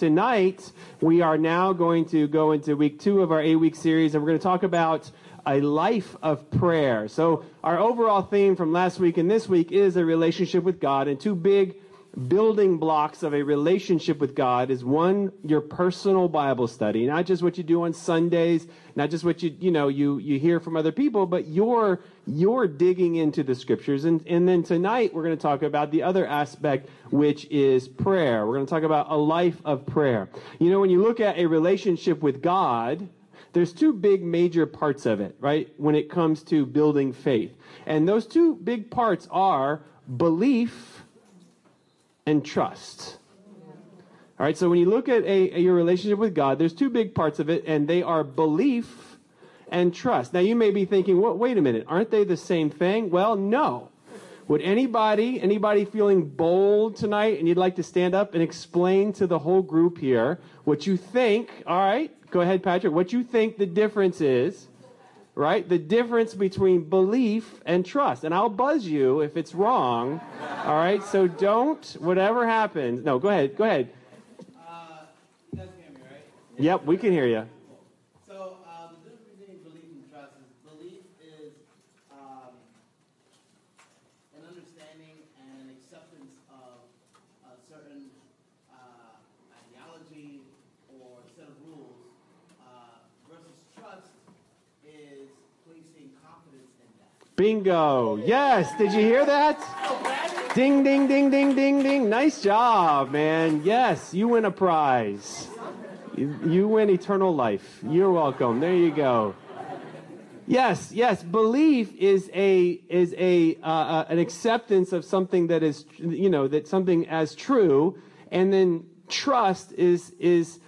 Tonight, we are now going to go into week two of our eight week series, and we're going to talk about a life of prayer. So, our overall theme from last week and this week is a relationship with God, and two big building blocks of a relationship with God is one, your personal Bible study, not just what you do on Sundays, not just what you, you know, you, you hear from other people, but you're, you're digging into the scriptures. And, and then tonight we're going to talk about the other aspect, which is prayer. We're going to talk about a life of prayer. You know, when you look at a relationship with God, there's two big major parts of it, right? When it comes to building faith. And those two big parts are belief and trust. All right, so when you look at a, a, your relationship with God, there's two big parts of it, and they are belief and trust. Now, you may be thinking, well, wait a minute, aren't they the same thing? Well, no. Would anybody, anybody feeling bold tonight and you'd like to stand up and explain to the whole group here what you think, all right, go ahead, Patrick, what you think the difference is right? The difference between belief and trust. And I'll buzz you if it's wrong. All right? So don't, whatever happens. No, go ahead. Go ahead. Uh, you guys can hear me, right? Yep, we can hear you. So uh, the difference between belief and trust is belief is um, an understanding and an acceptance of a certain uh, ideology or set of rules uh, versus trust is placing confidence in that. Bingo. Yes. Did you hear that? Ding, ding, ding, ding, ding, ding. Nice job, man. Yes, you win a prize. You, win eternal life. You're welcome. There you go. Yes, yes. Belief is a is a uh, uh, an acceptance of something that is you know that something as true, and then trust is is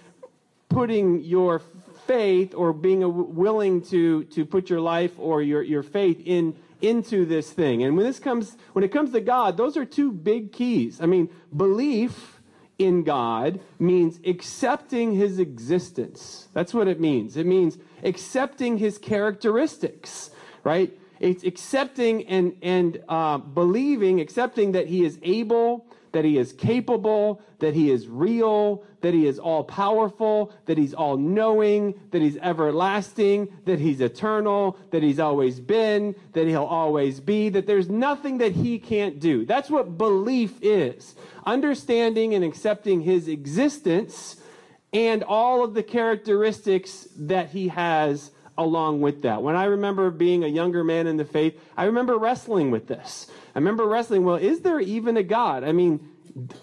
putting your faith or being willing to to put your life or your your faith in into this thing. And when this comes when it comes to God, those are two big keys. I mean, belief in God means accepting his existence. That's what it means. It means accepting his characteristics, right? It's accepting and, and uh, believing, accepting that he is able, that he is capable, that he is real, that he is all powerful, that he's all knowing, that he's everlasting, that he's eternal, that he's always been, that he'll always be, that there's nothing that he can't do. That's what belief is. Understanding and accepting his existence and all of the characteristics that he has along with that. When I remember being a younger man in the faith, I remember wrestling with this. I remember wrestling, well, is there even a God? I mean,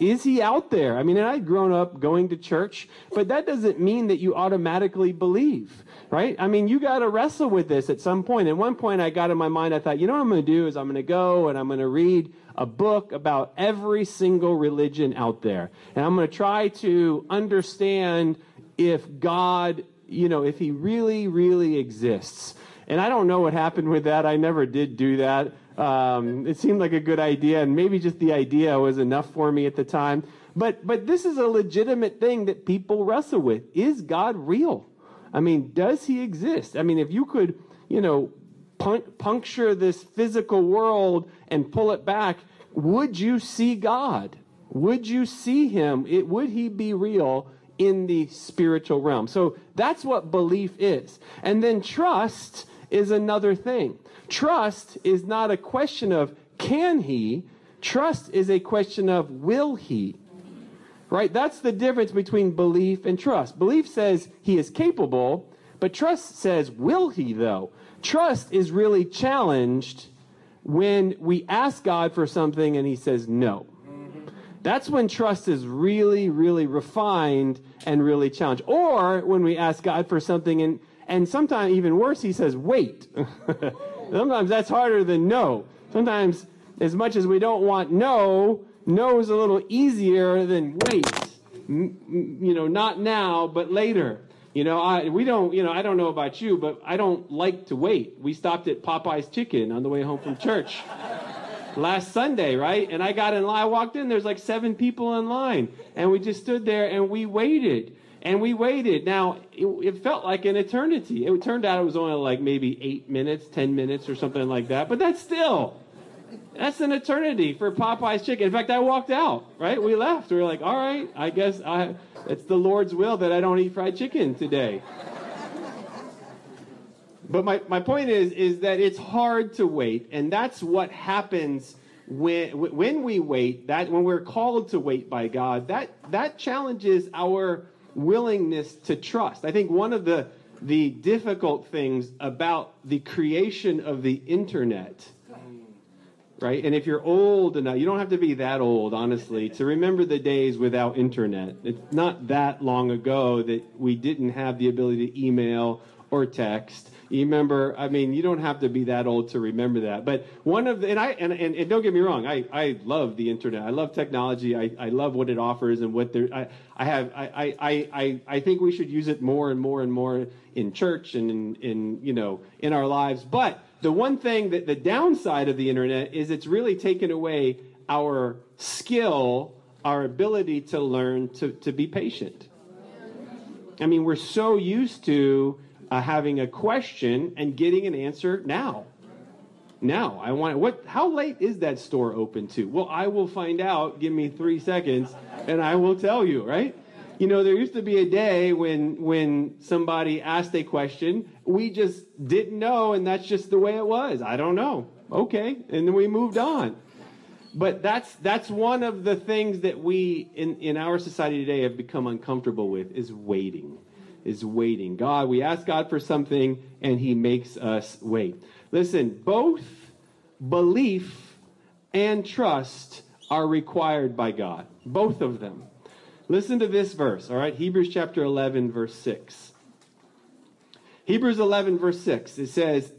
is he out there? I mean, and I'd grown up going to church, but that doesn't mean that you automatically believe, right? I mean, you got to wrestle with this at some point. At one point, I got in my mind, I thought, you know what I'm going to do is I'm going to go and I'm going to read a book about every single religion out there. And I'm going to try to understand if God, you know, if he really, really exists. And I don't know what happened with that. I never did do that. Um, it seemed like a good idea, and maybe just the idea was enough for me at the time. But but this is a legitimate thing that people wrestle with. Is God real? I mean, does he exist? I mean, if you could, you know, pun- puncture this physical world and pull it back, would you see God? Would you see him? It, would he be real in the spiritual realm? So that's what belief is. And then trust is another thing. Trust is not a question of can he, trust is a question of will he. Right? That's the difference between belief and trust. Belief says he is capable, but trust says will he though. Trust is really challenged when we ask God for something and he says no. That's when trust is really, really refined and really challenged. Or when we ask God for something and, and sometimes even worse, he says, wait. Sometimes that's harder than no. Sometimes, as much as we don't want no, no is a little easier than wait. You know, not now, but later. You know, I, we don't, you know, I don't know about you, but I don't like to wait. We stopped at Popeye's Chicken on the way home from church last Sunday, right? And I got in line, I walked in, there's like seven people in line. And we just stood there and we waited. And we waited. Now, it, it, felt like an eternity. It turned out it was only like maybe eight minutes, ten minutes, or something like that. But that's still, That's an eternity for Popeye's chicken. In fact, I walked out, right? We left. We were like, all right, I guess I, it's the Lord's will that I don't eat fried chicken today. But my, my point is, is that it's hard to wait, and that's what happens when, when we wait, that when we're called to wait by God, that, that challenges our willingness to trust. I think one of the, the difficult things about the creation of the internet right? And if you're old enough, you don't have to be that old, honestly, to remember the days without internet. It's not that long ago that we didn't have the ability to email or text. You remember, I mean, you don't have to be that old to remember that. But one of the, and I, and, and, and don't get me wrong, I, I love the internet. I love technology. I, I love what it offers and what there, I, I have, I, I, I, I think we should use it more and more and more in church and in, in, you know, in our lives. But the one thing that the downside of the internet is it's really taken away our skill, our ability to learn to, to be patient. I mean, we're so used to uh, having a question and getting an answer now. Now, I want what? How late is that store open to? Well, I will find out. Give me three seconds, and I will tell you. Right? You know, there used to be a day when when somebody asked a question, we just didn't know, and that's just the way it was. I don't know. Okay, and then we moved on. But that's that's one of the things that we in in our society today have become uncomfortable with is waiting is waiting. God, we ask God for something and he makes us wait. Listen, both belief and trust are required by God. Both of them. Listen to this verse, all right? Hebrews chapter 11, verse 6. Hebrews 11, verse 6. It says,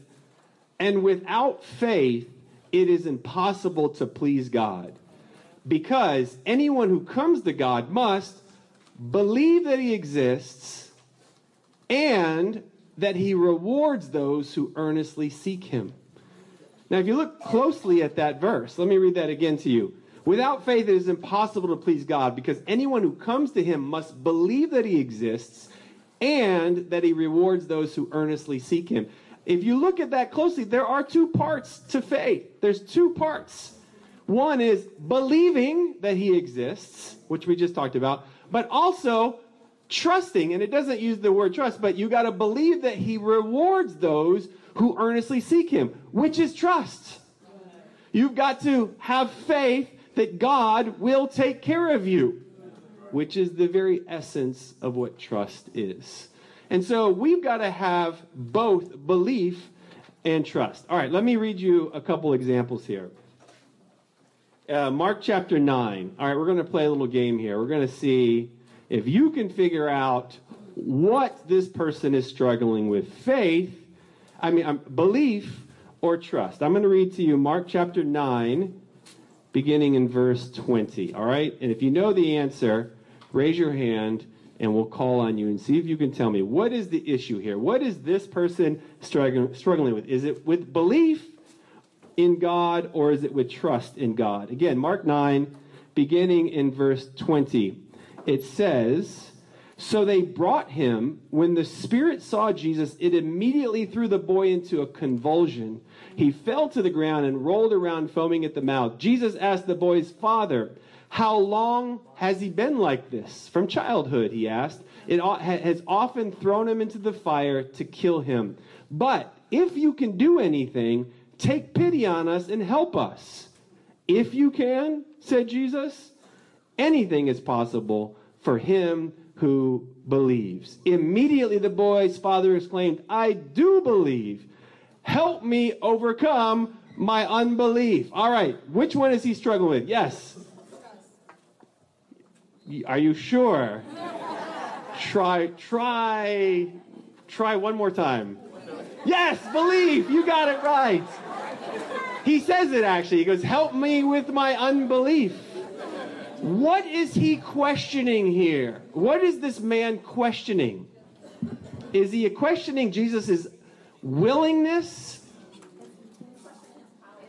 And without faith, it is impossible to please God. Because anyone who comes to God must believe that he exists and that he rewards those who earnestly seek him. Now, if you look closely at that verse, let me read that again to you. Without faith, it is impossible to please God because anyone who comes to him must believe that he exists and that he rewards those who earnestly seek him. If you look at that closely, there are two parts to faith. There's two parts. One is believing that he exists, which we just talked about, but also trusting, and it doesn't use the word trust, but you got to believe that he rewards those who earnestly seek him, which is trust. You've got to have faith that God will take care of you, which is the very essence of what trust is. And so we've got to have both belief and trust. All right, let me read you a couple examples here. Uh, Mark chapter 9. All right, we're going to play a little game here. We're going to see if you can figure out what this person is struggling with faith, I mean, um, belief or trust. I'm going to read to you Mark chapter 9, beginning in verse 20. All right? And if you know the answer, raise your hand and we'll call on you and see if you can tell me what is the issue here? What is this person struggling, struggling with? Is it with belief in God or is it with trust in God? Again, Mark 9, beginning in verse 20 it says, So they brought him. When the spirit saw Jesus, it immediately threw the boy into a convulsion. He fell to the ground and rolled around, foaming at the mouth. Jesus asked the boy's father, How long has he been like this? From childhood, he asked. It has often thrown him into the fire to kill him. But if you can do anything, take pity on us and help us. If you can, said Jesus anything is possible for him who believes. Immediately the boy's father exclaimed, I do believe. Help me overcome my unbelief. All right, which one is he struggling with? Yes. Are you sure? try, try, try one more time. Yes, believe. You got it right. He says it actually. He goes, Help me with my unbelief. What is he questioning here? What is this man questioning? Is he questioning Jesus' willingness?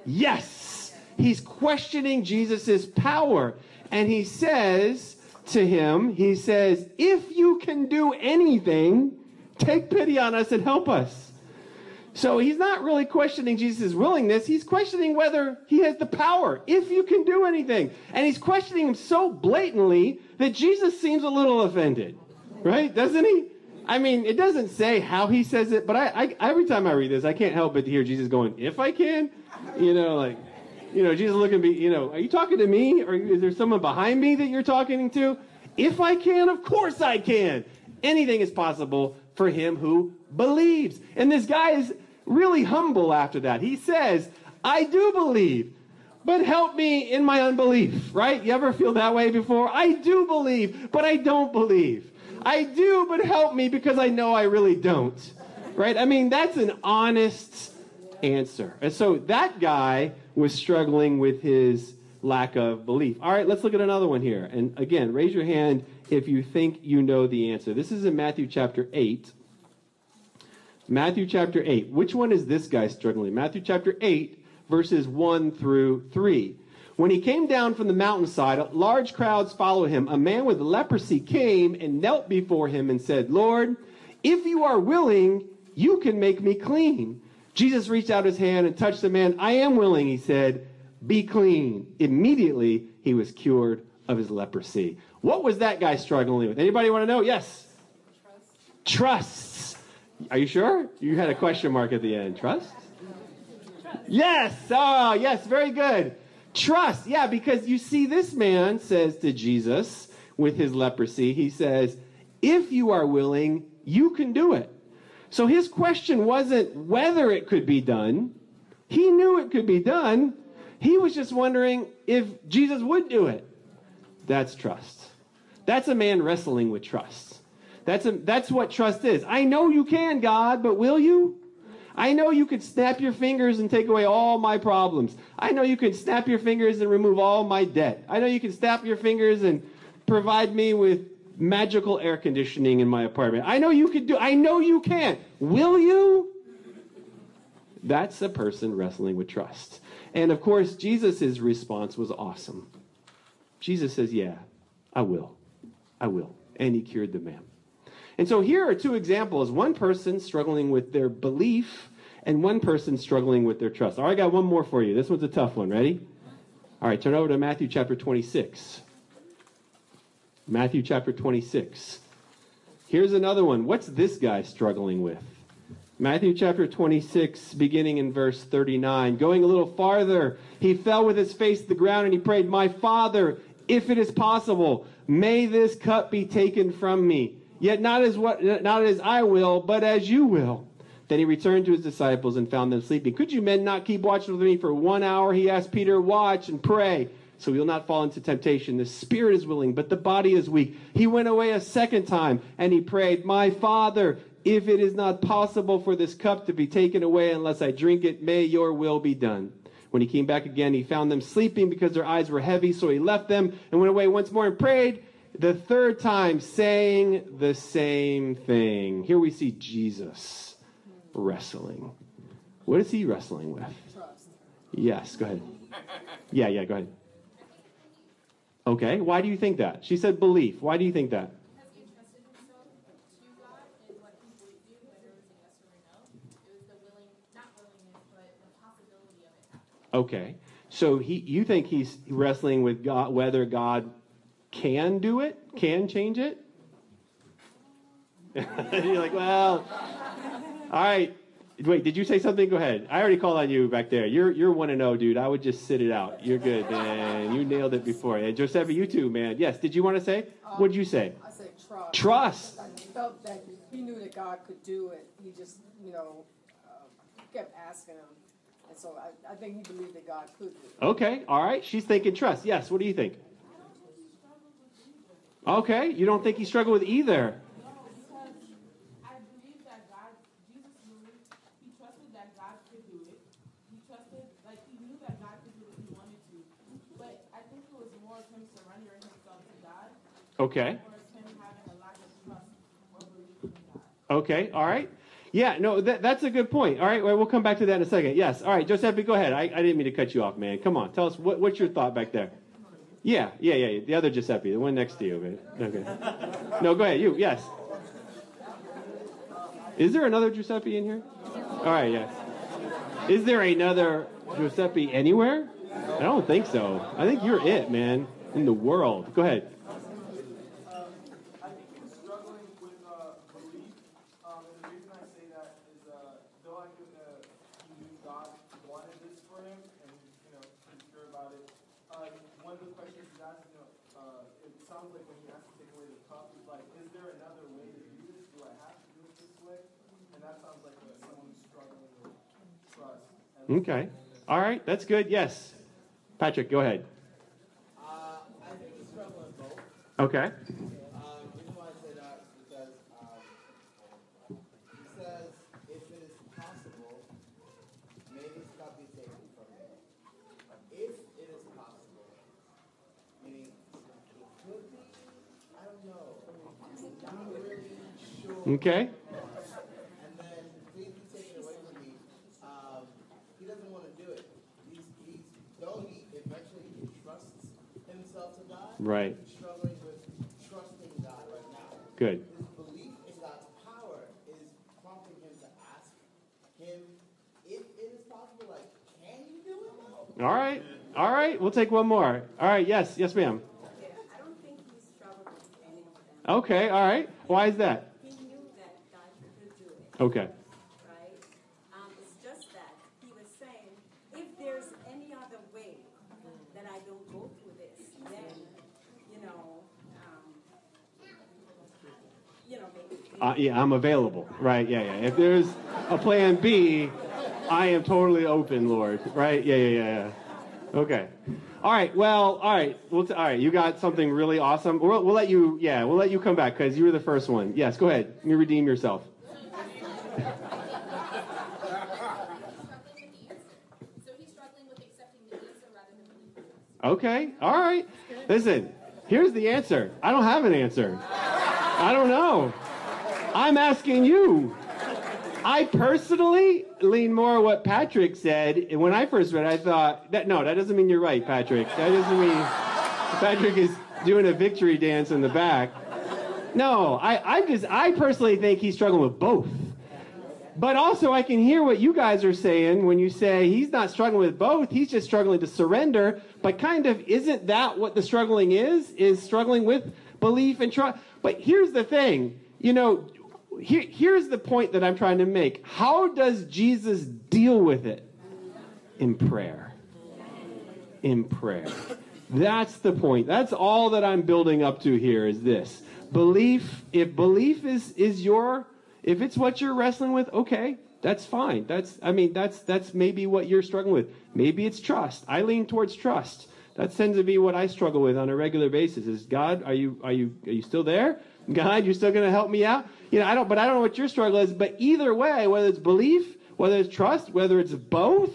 Yes. He's questioning Jesus' power. And he says to him, he says, if you can do anything, take pity on us and help us. So he's not really questioning Jesus' willingness. He's questioning whether he has the power, if you can do anything. And he's questioning him so blatantly that Jesus seems a little offended, right? Doesn't he? I mean, it doesn't say how he says it, but I, I every time I read this, I can't help but hear Jesus going, "If I can," you know, like, you know, Jesus looking at me, you know, are you talking to me, or is there someone behind me that you're talking to? If I can, of course I can. Anything is possible for him who believes. And this guy is really humble after that. He says, I do believe, but help me in my unbelief, right? You ever feel that way before? I do believe, but I don't believe. I do, but help me because I know I really don't, right? I mean, that's an honest answer. And so that guy was struggling with his lack of belief. All right, let's look at another one here. And again, raise your hand if you think you know the answer. This is in Matthew chapter 8. Matthew chapter 8. Which one is this guy struggling? With? Matthew chapter 8, verses 1 through 3. When he came down from the mountainside, large crowds followed him. A man with leprosy came and knelt before him and said, Lord, if you are willing, you can make me clean. Jesus reached out his hand and touched the man. I am willing, he said, be clean. Immediately, he was cured of his leprosy. What was that guy struggling with? Anybody want to know? Yes. Trust. Trusts. Are you sure? You had a question mark at the end. Trust? Trust. Yes. Oh, yes. Very good. Trust. Yeah, because you see, this man says to Jesus with his leprosy, he says, If you are willing, you can do it. So his question wasn't whether it could be done. He knew it could be done. He was just wondering if Jesus would do it. That's trust. That's a man wrestling with trust. That's, a, that's what trust is. I know you can, God, but will you? I know you could snap your fingers and take away all my problems. I know you could snap your fingers and remove all my debt. I know you can snap your fingers and provide me with magical air conditioning in my apartment. I know you could do I know you can. Will you? That's a person wrestling with trust. And of course, Jesus' response was awesome. Jesus says, Yeah, I will. I will. And he cured the man. And so here are two examples one person struggling with their belief, and one person struggling with their trust. All right, I got one more for you. This one's a tough one. Ready? All right, turn over to Matthew chapter 26. Matthew chapter 26. Here's another one. What's this guy struggling with? Matthew chapter 26, beginning in verse 39. Going a little farther, he fell with his face to the ground and he prayed, My Father, if it is possible, may this cup be taken from me. Yet not as what not as I will, but as you will. Then he returned to his disciples and found them sleeping. Could you men not keep watch with me for one hour? He asked Peter, watch and pray, so you'll not fall into temptation. The spirit is willing, but the body is weak. He went away a second time and he prayed, My father, if it is not possible for this cup to be taken away unless I drink it, may your will be done. When he came back again, he found them sleeping because their eyes were heavy, so he left them and went away once more and prayed the third time saying the same thing. Here we see Jesus wrestling. What is he wrestling with? Trust. Yes, go ahead. Yeah, yeah, go ahead. Okay, why do you think that? She said belief. Why do you think that? Because he trusted himself to God and what he believed do, whether it was a yes or a no. It was the willing not willingness, but the possibility of it. Okay. So he, you think he's wrestling with God, whether God can do it, can change it? You're like, well, all right. Wait, did you say something? Go ahead. I already called on you back there. You're you're one and zero, oh, dude. I would just sit it out. You're good, man. You nailed it before. And Giuseppe, you too, man. Yes. Did you want to say? Um, what did you say? I said trust. Trust. I felt that he knew that God could do it. He just, you know, uh, kept asking him. And so I, I think he believed that God could do it. Okay. All right. She's thinking trust. Yes. What do you think? Okay, you don't think he struggled with either. Okay. Okay, all right. Yeah, no, that, that's a good point. All right, well, we'll come back to that in a second. Yes, all right, Giuseppe, go ahead. I, I didn't mean to cut you off, man. Come on, tell us, what, what's your thought back there? Yeah, yeah, yeah. The other Giuseppe, the one next to you. Okay. No, go ahead. You, yes. Is there another Giuseppe in here? All right, yes. Is there another Giuseppe anywhere? I don't think so. I think you're it, man, in the world. Go ahead. Um, I think he was struggling with uh, belief, um, and the reason I say that is uh, though I knew that he knew God wanted this for him, and you know he's sure about it. Uh, one of the questions he's asked, you know, uh, it sounds like when he asked to take away the cup, he's like, "Is there another way to do this? Do I have to do it this way?" And that sounds like uh, someone who's struggling with trust. And Okay. All right, that's good. Yes. Patrick, go ahead. Uh. Okay. Um, the reason why I say that is because um, he says, if it is possible, may this cup be taken from me. If it is possible, meaning it could be, I don't know. Not really sure. Okay. And then please be taken away from me. Um, he doesn't want to do it. He's, he's though he eventually entrusts himself to God. Right. He's struggling with trusting God right now. Good. His belief in God's power is prompting him to ask him if it is possible. Like, can you do it? All right. All right. We'll take one more. All right. Yes. Yes, ma'am. I don't think he struggled with any of them. Okay. All right. Why is that? He knew that God could do it, Okay. right? Um, it's just that he was saying, if there's any other way that I don't go through this, then, you know, um, you know, maybe. Uh, yeah, I'm available. Right. Yeah. Yeah. If there's a plan B, I am totally open, Lord. Right. Yeah. Yeah. Yeah. Yeah. Okay. All right. Well. All right. We'll t- all right. You got something really awesome. We'll, we'll let you. Yeah. We'll let you come back because you were the first one. Yes. Go ahead. You redeem yourself. So he's struggling with accepting the answer rather than believing the answer. Okay. All right. Listen. Here's the answer. I don't have an answer. I don't know. I'm asking you. I personally lean more what Patrick said. And when I first read, it, I thought that no, that doesn't mean you're right, Patrick. That doesn't mean Patrick is doing a victory dance in the back. No, I, I just I personally think he's struggling with both. But also, I can hear what you guys are saying when you say he's not struggling with both. He's just struggling to surrender. But kind of, isn't that what the struggling is? Is struggling with belief and trust. But here's the thing you know, here, here's the point that I'm trying to make. How does Jesus deal with it? In prayer. In prayer. That's the point. That's all that I'm building up to here is this. Belief, if belief is, is your if it's what you're wrestling with, okay, that's fine. That's I mean that's that's maybe what you're struggling with. Maybe it's trust. I lean towards trust. That tends to be what I struggle with on a regular basis. Is God, are you are you are you still there? God, you're still going to help me out? You know, I don't. But I don't know what your struggle is. But either way, whether it's belief, whether it's trust, whether it's both,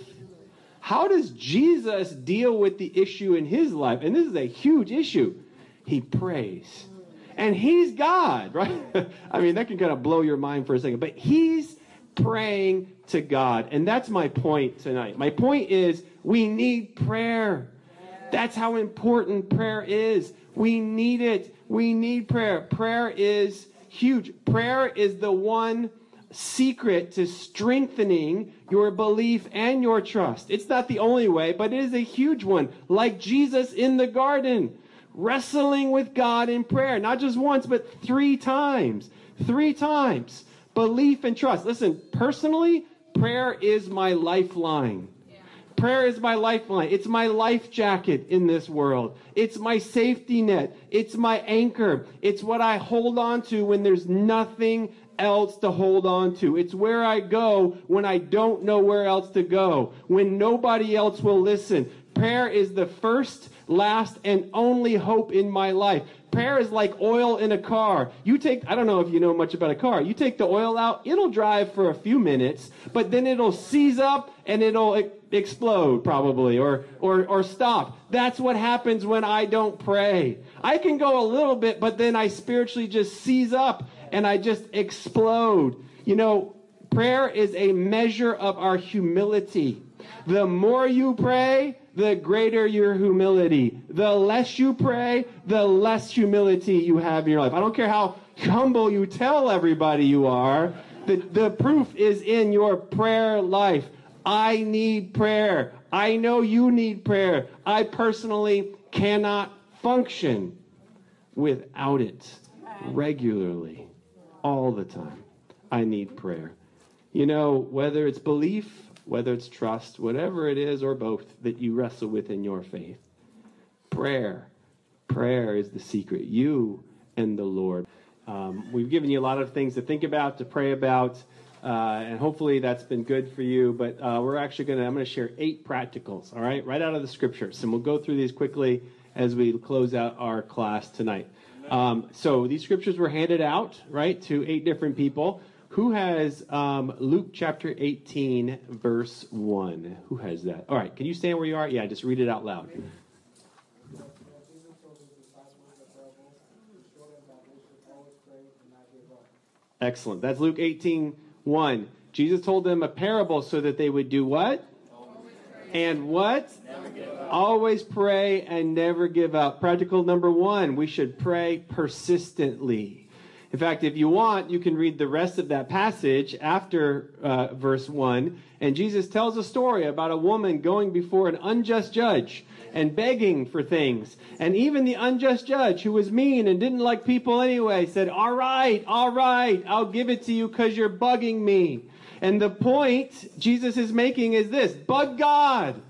how does Jesus deal with the issue in his life? And this is a huge issue. He prays. And he's God, right? I mean, that can kind of blow your mind for a second, but he's praying to God. And that's my point tonight. My point is we need prayer. That's how important prayer is. We need it. We need prayer. Prayer is huge. Prayer is the one secret to strengthening your belief and your trust. It's not the only way, but it is a huge one. Like Jesus in the garden, wrestling with God in prayer, not just once, but three times. Three times. Belief and trust. Listen, personally, prayer is my lifeline. Prayer is my lifeline. It's my life jacket in this world. It's my safety net. It's my anchor. It's what I hold on to when there's nothing else to hold on to. It's where I go when I don't know where else to go, when nobody else will listen. Prayer is the first, last, and only hope in my life. Prayer is like oil in a car. You take, I don't know if you know much about a car. You take the oil out, it'll drive for a few minutes, but then it'll seize up and it'll explode probably or, or, or stop. That's what happens when I don't pray. I can go a little bit, but then I spiritually just seize up and I just explode. You know, prayer is a measure of our humility. The more you pray, the greater your humility. The less you pray, the less humility you have in your life. I don't care how humble you tell everybody you are. The, the proof is in your prayer life. I need prayer. I know you need prayer. I personally cannot function without it regularly, all the time. I need prayer. You know, whether it's belief, whether it's trust, whatever it is, or both that you wrestle with in your faith, prayer, prayer is the secret. You and the Lord. Um, we've given you a lot of things to think about, to pray about, uh, and hopefully that's been good for you. But uh, we're actually going to, I'm going to share eight practicals, all right, right out of the scriptures. And we'll go through these quickly as we close out our class tonight. Um, so these scriptures were handed out, right, to eight different people. Who has um, Luke chapter 18, verse 1? Who has that? All right, can you stand where you are? Yeah, just read it out loud. Excellent. That's Luke 18, 1. Jesus told them a parable so that they would do what? And what? Always pray and never give up. Practical number one, we should pray persistently. In fact, if you want, you can read the rest of that passage after uh, verse 1. And Jesus tells a story about a woman going before an unjust judge and begging for things. And even the unjust judge, who was mean and didn't like people anyway, said, All right, all right, I'll give it to you because you're bugging me. And the point Jesus is making is this bug God,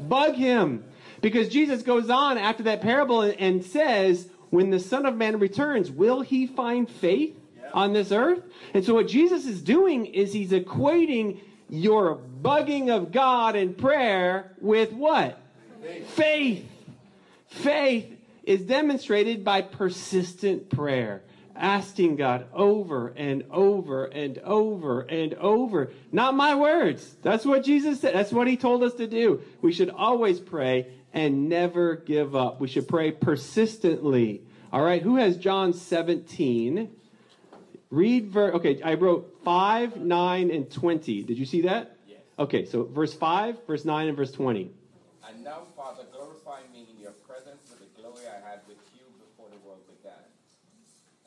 bug him. Because Jesus goes on after that parable and says, When the Son of Man returns, will he find faith on this earth? And so, what Jesus is doing is he's equating your bugging of God in prayer with what? Faith. Faith is demonstrated by persistent prayer, asking God over and over and over and over. Not my words. That's what Jesus said. That's what he told us to do. We should always pray and never give up. We should pray persistently. All right, who has John 17? Read verse. Okay, I wrote 5, 9, and 20. Did you see that? Yes. Okay, so verse 5, verse 9, and verse 20. And now, Father, glorify me in your presence with the glory I had with you before the world began.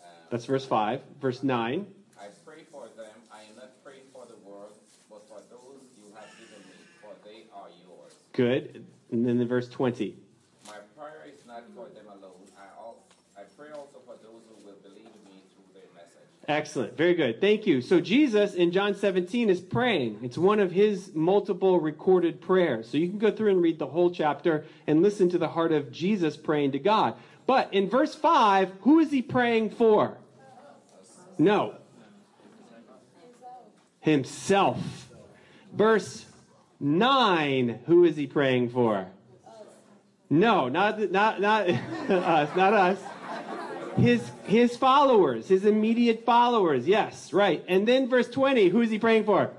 Um, That's verse 5. Verse 9. I pray for them. I am not praying for the world, but for those you have given me, for they are yours. Good. And then the verse 20. My prayer is not for them alone. I, al- I pray also for those who will believe me through their message. Excellent. Very good. Thank you. So Jesus in John 17 is praying. It's one of his multiple recorded prayers. So you can go through and read the whole chapter and listen to the heart of Jesus praying to God. But in verse 5, who is he praying for? No. Himself. Verse 9, who is he praying for? No, not not not us, not us his his followers, his immediate followers. Yes, right. And then verse 20, who is he praying for?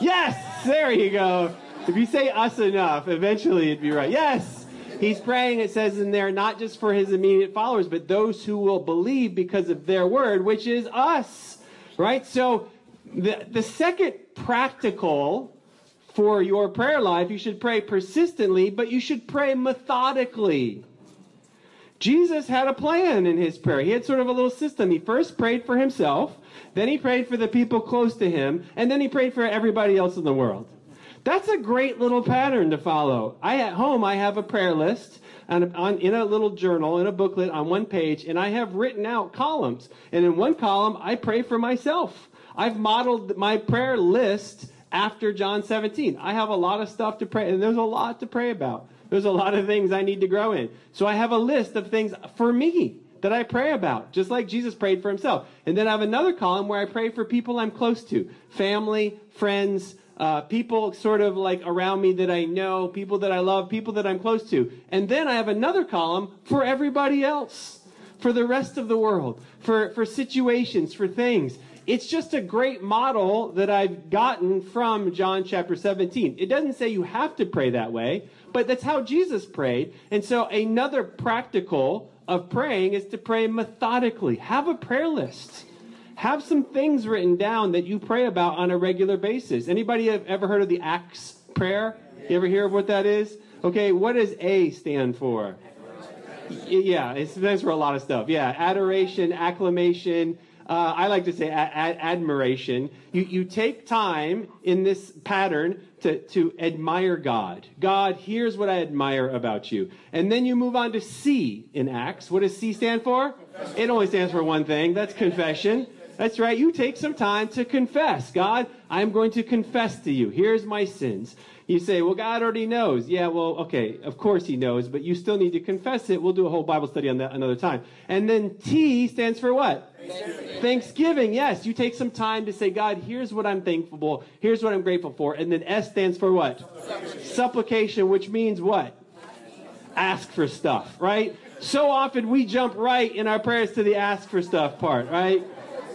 Yes, there you go. If you say us enough, eventually it'd be right. Yes. He's praying, it says in there, not just for his immediate followers, but those who will believe because of their word, which is us. Right? So the the second practical for your prayer life, you should pray persistently, but you should pray methodically. Jesus had a plan in his prayer. He had sort of a little system. He first prayed for himself, then he prayed for the people close to him, and then he prayed for everybody else in the world. That's a great little pattern to follow. I at home I have a prayer list on, on, in a little journal in a booklet on one page, and I have written out columns. And in one column I pray for myself. I've modeled my prayer list after John 17. I have a lot of stuff to pray, and there's a lot to pray about. There's a lot of things I need to grow in. So I have a list of things for me that I pray about, just like Jesus prayed for himself. And then I have another column where I pray for people I'm close to family, friends, uh, people sort of like around me that I know, people that I love, people that I'm close to. And then I have another column for everybody else, for the rest of the world, for, for situations, for things. It's just a great model that I've gotten from John chapter 17. It doesn't say you have to pray that way, but that's how Jesus prayed. And so another practical of praying is to pray methodically. Have a prayer list. Have some things written down that you pray about on a regular basis. Anybody have ever heard of the Acts prayer? You ever hear of what that is? Okay, what does A stand for? Yeah, it stands for a lot of stuff. Yeah, adoration, acclamation, uh, I like to say a- a- admiration. You, you take time in this pattern to, to admire God. God, here's what I admire about you. And then you move on to C in Acts. What does C stand for? It only stands for one thing. That's confession. That's right. You take some time to confess. God, I'm going to confess to you. Here's my sins. You say, well, God already knows. Yeah, well, okay, of course he knows, but you still need to confess it. We'll do a whole Bible study on that another time. And then T stands for what? Thanksgiving. Thanksgiving. Yes, you take some time to say, God, here's what I'm thankful for. Here's what I'm grateful for. And then S stands for what? Supplication, Supplication which means what? Ask for stuff, right? So often we jump right in our prayers to the ask for stuff part, right?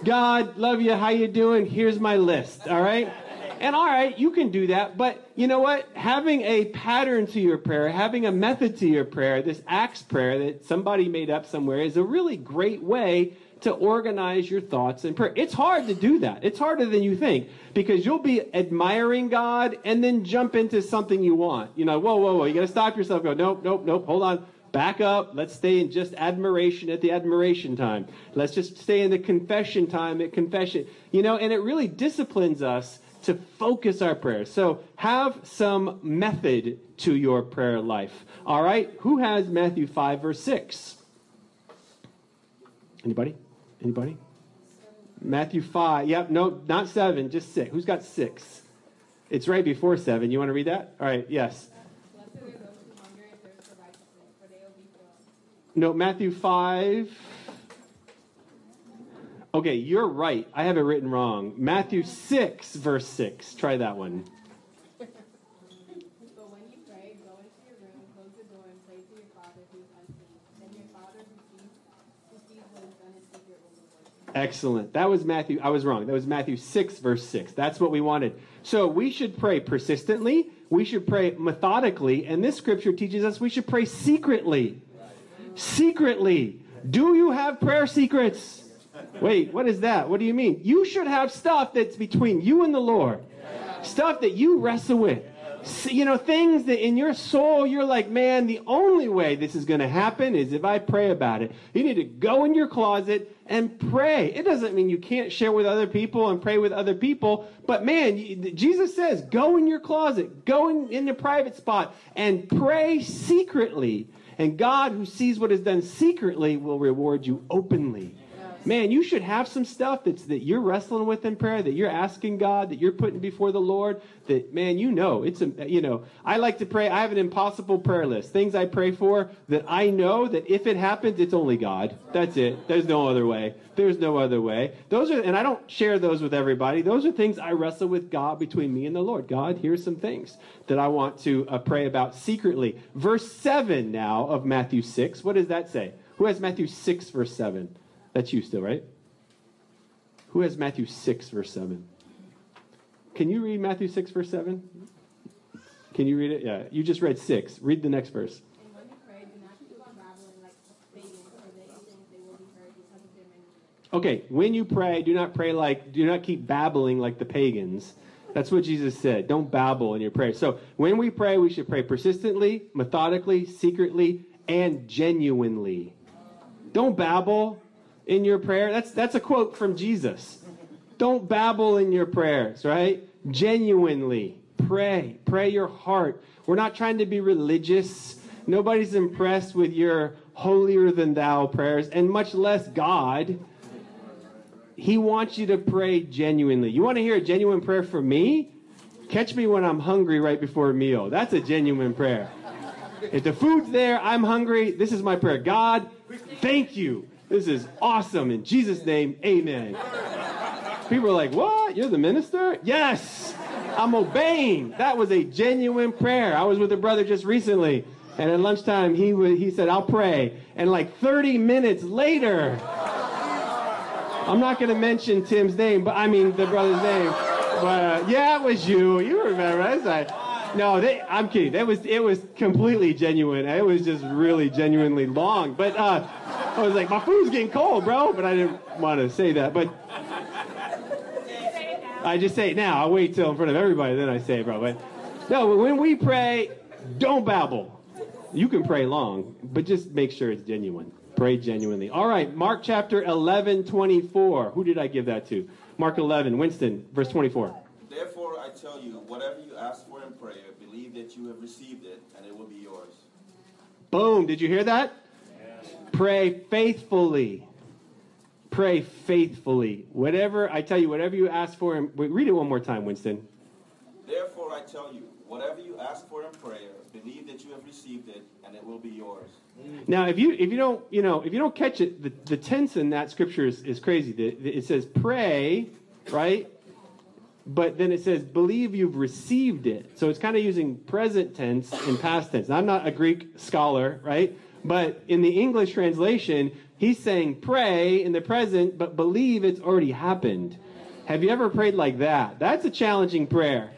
God, love you. How you doing? Here's my list. All right. And all right, you can do that, but you know what? Having a pattern to your prayer, having a method to your prayer, this Acts prayer that somebody made up somewhere is a really great way to organize your thoughts and prayer. It's hard to do that. It's harder than you think because you'll be admiring God and then jump into something you want. You know, whoa, whoa, whoa. You got to stop yourself. Go, nope, nope, nope. Hold on. Back up. Let's stay in just admiration at the admiration time. Let's just stay in the confession time at confession. You know, and it really disciplines us to focus our prayers. So have some method to your prayer life. All right? Who has Matthew 5 verse 6? Anybody? Anybody? Matthew 5. Yep, no, not 7, just 6. Who's got 6? It's right before 7. You want to read that? All right, yes. No, Matthew 5. Okay, you're right. I have it written wrong. Matthew 6, verse 6. Try that one. But when you pray, go into your room, close the door, and pray to your Father who is unseen. Then your Father who sees, who sees what is done in secret will reward you. Excellent. That was Matthew. I was wrong. That was Matthew 6, verse 6. That's what we wanted. So we should pray persistently. We should pray methodically. And this scripture teaches us we should pray secretly. Secretly. Do you have prayer secrets? Wait, what is that? What do you mean? You should have stuff that's between you and the Lord. Stuff that you wrestle with. S- You know, things that in your soul you're like, man, the only way this is going to happen is if I pray about it. You need to go in your closet and pray. It doesn't mean you can't share with other people and pray with other people, but man, Jesus says, go in your closet, go in, in your private spot and pray secretly. And God, who sees what is done secretly, will reward you openly. Man, you should have some stuff that's that you're wrestling with in prayer, that you're asking God, that you're putting before the Lord. That man, you know, it's a you know. I like to pray. I have an impossible prayer list, things I pray for that I know that if it happens, it's only God. That's it. There's no other way. There's no other way. Those are, and I don't share those with everybody. Those are things I wrestle with God between me and the Lord. God, here's some things that I want to uh, pray about secretly. Verse seven now of Matthew six. What does that say? Who has Matthew six verse seven? That's you still, right? Who has Matthew 6, verse 7? Can you read Matthew 6, verse 7? Can you read it? Yeah, you just read 6. Read the next verse. And when you pray, do not keep on babbling like pagans, for they think they will be heard because of their many words. Okay, when you pray, do not pray like, do not keep babbling like the pagans. That's what Jesus said. Don't babble in your prayer. So when we pray, we should pray persistently, methodically, secretly, and genuinely. Don't babble in your prayer. That's that's a quote from Jesus. Don't babble in your prayers, right? Genuinely pray. Pray your heart. We're not trying to be religious. Nobody's impressed with your holier than thou prayers, and much less God. He wants you to pray genuinely. You want to hear a genuine prayer from me? Catch me when I'm hungry right before a meal. That's a genuine prayer. If the food's there, I'm hungry. This is my prayer. God, thank you. This is awesome. In Jesus' name, amen. People are like, What? You're the minister? Yes, I'm obeying. That was a genuine prayer. I was with a brother just recently, and at lunchtime, he, wa- he said, I'll pray. And like 30 minutes later, I'm not going to mention Tim's name, but I mean the brother's name. But uh, yeah, it was you. You remember? I was like, no, they, I'm kidding. That was it was completely genuine. It was just really genuinely long. But uh, I was like, my food's getting cold, bro. But I didn't want to say that. But I just say it now. I'll wait till in front of everybody, then I say it, bro. But no, but when we pray, don't babble. You can pray long, but just make sure it's genuine. Pray genuinely. All right, Mark chapter 11, 24. Who did I give that to? Mark 11, Winston, verse 24. Therefore, I tell you, whatever you ask for in prayer, believe that you have received it, and it will be yours. Boom. Did you hear that? Pray faithfully. Pray faithfully. Whatever, I tell you, whatever you ask for, in, wait, read it one more time, Winston. Therefore, I tell you, whatever you ask for in prayer, believe that you have received it, and it will be yours. Now, if you if you don't you know if you don't catch it, the, the tense in that scripture is, is crazy. The- the- It says pray, right? But then it says believe you've received it. So it's kind of using present tense and past tense. Now, I'm not a Greek scholar, right? But in the English translation, he's saying pray in the present, but believe it's already happened. Have you ever prayed like that? That's a challenging prayer.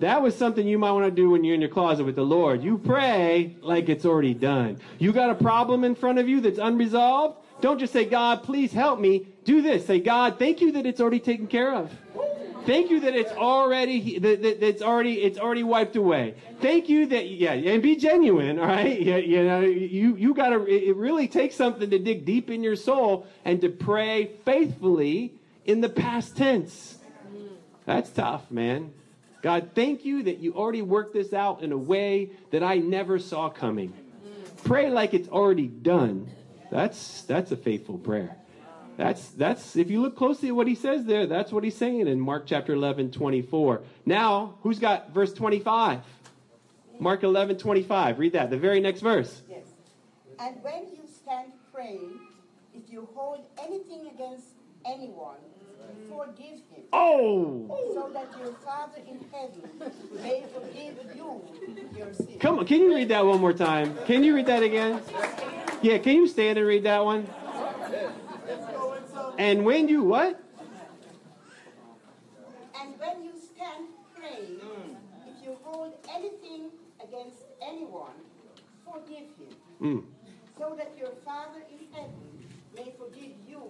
That was something you might want to do when you're in your closet with the Lord. You pray like it's already done. You got a problem in front of you that's unresolved? Don't just say, God, please help me. Do this. Say, God, thank you that it's already taken care of. Thank you that it's already that, that, already it's already wiped away. Thank you that yeah, and be genuine, all right? You, you know, you you got to it really takes something to dig deep in your soul and to pray faithfully in the past tense. That's tough, man. God, thank you that you already worked this out in a way that I never saw coming. Pray like it's already done. That's that's a faithful prayer. That's that's if you look closely at what he says there, that's what he's saying in Mark chapter 11, 24. Now, who's got verse 25? Mark 11, 25. Read that, the very next verse. Yes. And when you stand praying, if you hold anything against anyone, forgive him, Oh! so that your Father in heaven may forgive you your sins. Come on, can you read that one more time? Can you read that again? Yeah, can you stand and read that one? And when you what? And when you stand praying, if you hold anything against anyone, forgive him, Mm. so that your Father in heaven may forgive you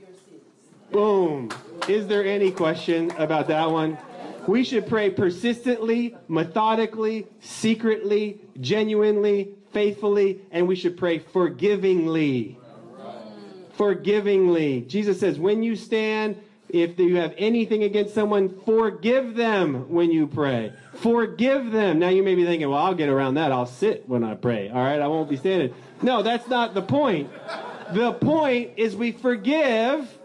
your sins. Boom. Is there any question about that one? We should pray persistently, methodically, secretly, genuinely, faithfully, and we should pray forgivingly. Forgivingly. Jesus says, when you stand, if you have anything against someone, forgive them when you pray. Forgive them. Now you may be thinking, well, I'll get around that. I'll sit when I pray. All right, I won't be standing. No, that's not the point. The point is we forgive.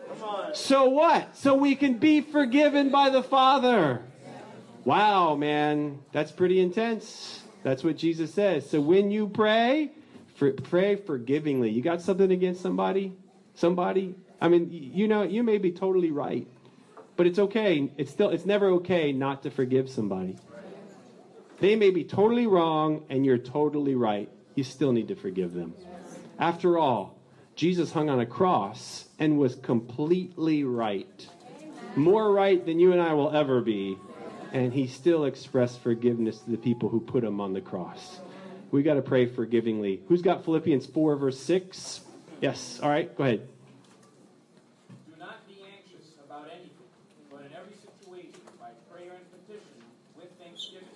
So what? So we can be forgiven by the Father. Wow, man, that's pretty intense. That's what Jesus says. So when you pray, for, pray forgivingly. You got something against somebody? Somebody? I mean, you know, you may be totally right, but it's okay. It's still, it's never okay not to forgive somebody. They may be totally wrong, and you're totally right. You still need to forgive them. After all, Jesus hung on a cross and was completely right. More right than you and I will ever be. And he still expressed forgiveness to the people who put him on the cross. We got to pray forgivingly. Who's got Philippians 4, verse 6? Yes. All right, go ahead. Do not be anxious about anything, but in every situation, by prayer and petition, with thanksgiving,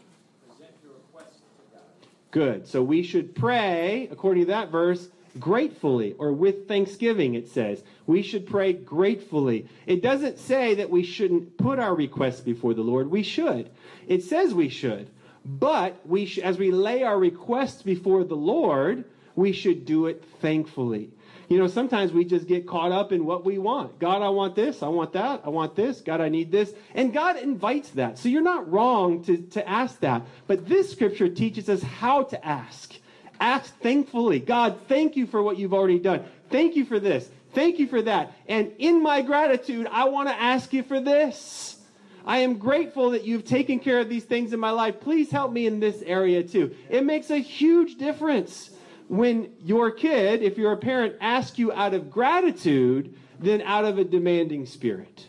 present your requests to God. Good. So we should pray, according to that verse, gratefully or with thanksgiving, it says. We should pray gratefully. It doesn't say that we shouldn't put our requests before the Lord. We should. It says we should. But we sh- as we lay our requests before the Lord, we should do it thankfully. You know, sometimes we just get caught up in what we want. God, I want this. I want that. I want this. God, I need this. And God invites that. So you're not wrong to, to ask that. But this scripture teaches us how to ask. Ask thankfully. God, thank you for what you've already done. Thank you for this. Thank you for that. And in my gratitude, I want to ask you for this. I am grateful that you've taken care of these things in my life. Please help me in this area too. It makes a huge difference when your kid, if you're a parent, asks you out of gratitude than out of a demanding spirit.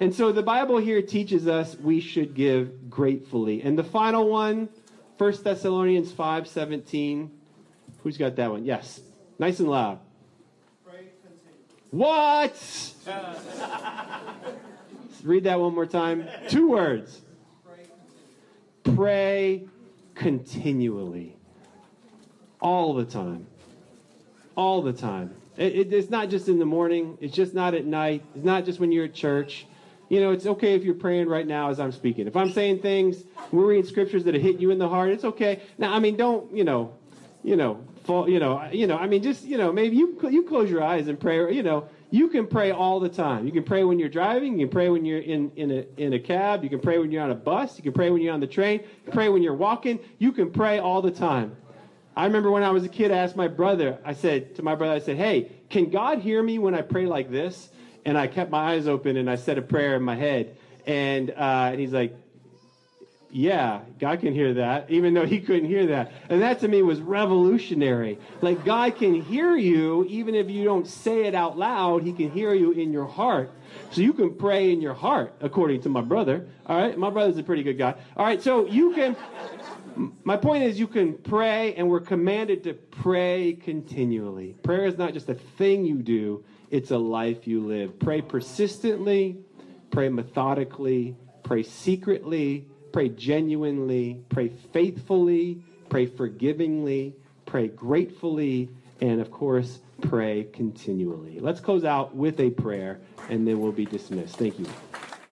And so the Bible here teaches us we should give gratefully. And the final one, 1 Thessalonians 5:17. Who's got that one? Yes. Nice and loud. What? Read that one more time. Two words. Pray continually. All the time. all the time. It, it, it's not just in the morning. It's just not at night. It's not just when you're at church. You know, it's okay if you're praying right now as I'm speaking. If I'm saying things, we're reading scriptures that hit you in the heart. It's okay. Now, I mean, don't you know, you know, fall, you know, you know. I mean, just you know, maybe you you close your eyes and pray. You know, you can pray all the time. You can pray when you're driving. You can pray when you're in in a in a cab. You can pray when you're on a bus. You can pray when you're on the train. You can pray when you're walking. You can pray all the time. I remember when I was a kid, I asked my brother. I said to my brother, I said, "Hey, can God hear me when I pray like this?" And I kept my eyes open and I said a prayer in my head. And uh, he's like, yeah, God can hear that, even though he couldn't hear that. And that to me was revolutionary. Like, God can hear you, even if you don't say it out loud, he can hear you in your heart. So you can pray in your heart, according to my brother. All right, my brother's a pretty good guy. All right, so you can. My point is, you can pray, and we're commanded to pray continually. Prayer is not just a thing you do, it's a life you live. Pray persistently, pray methodically, pray secretly, pray genuinely, pray faithfully, pray forgivingly, pray gratefully, and of course, pray continually. Let's close out with a prayer, and then we'll be dismissed. Thank you.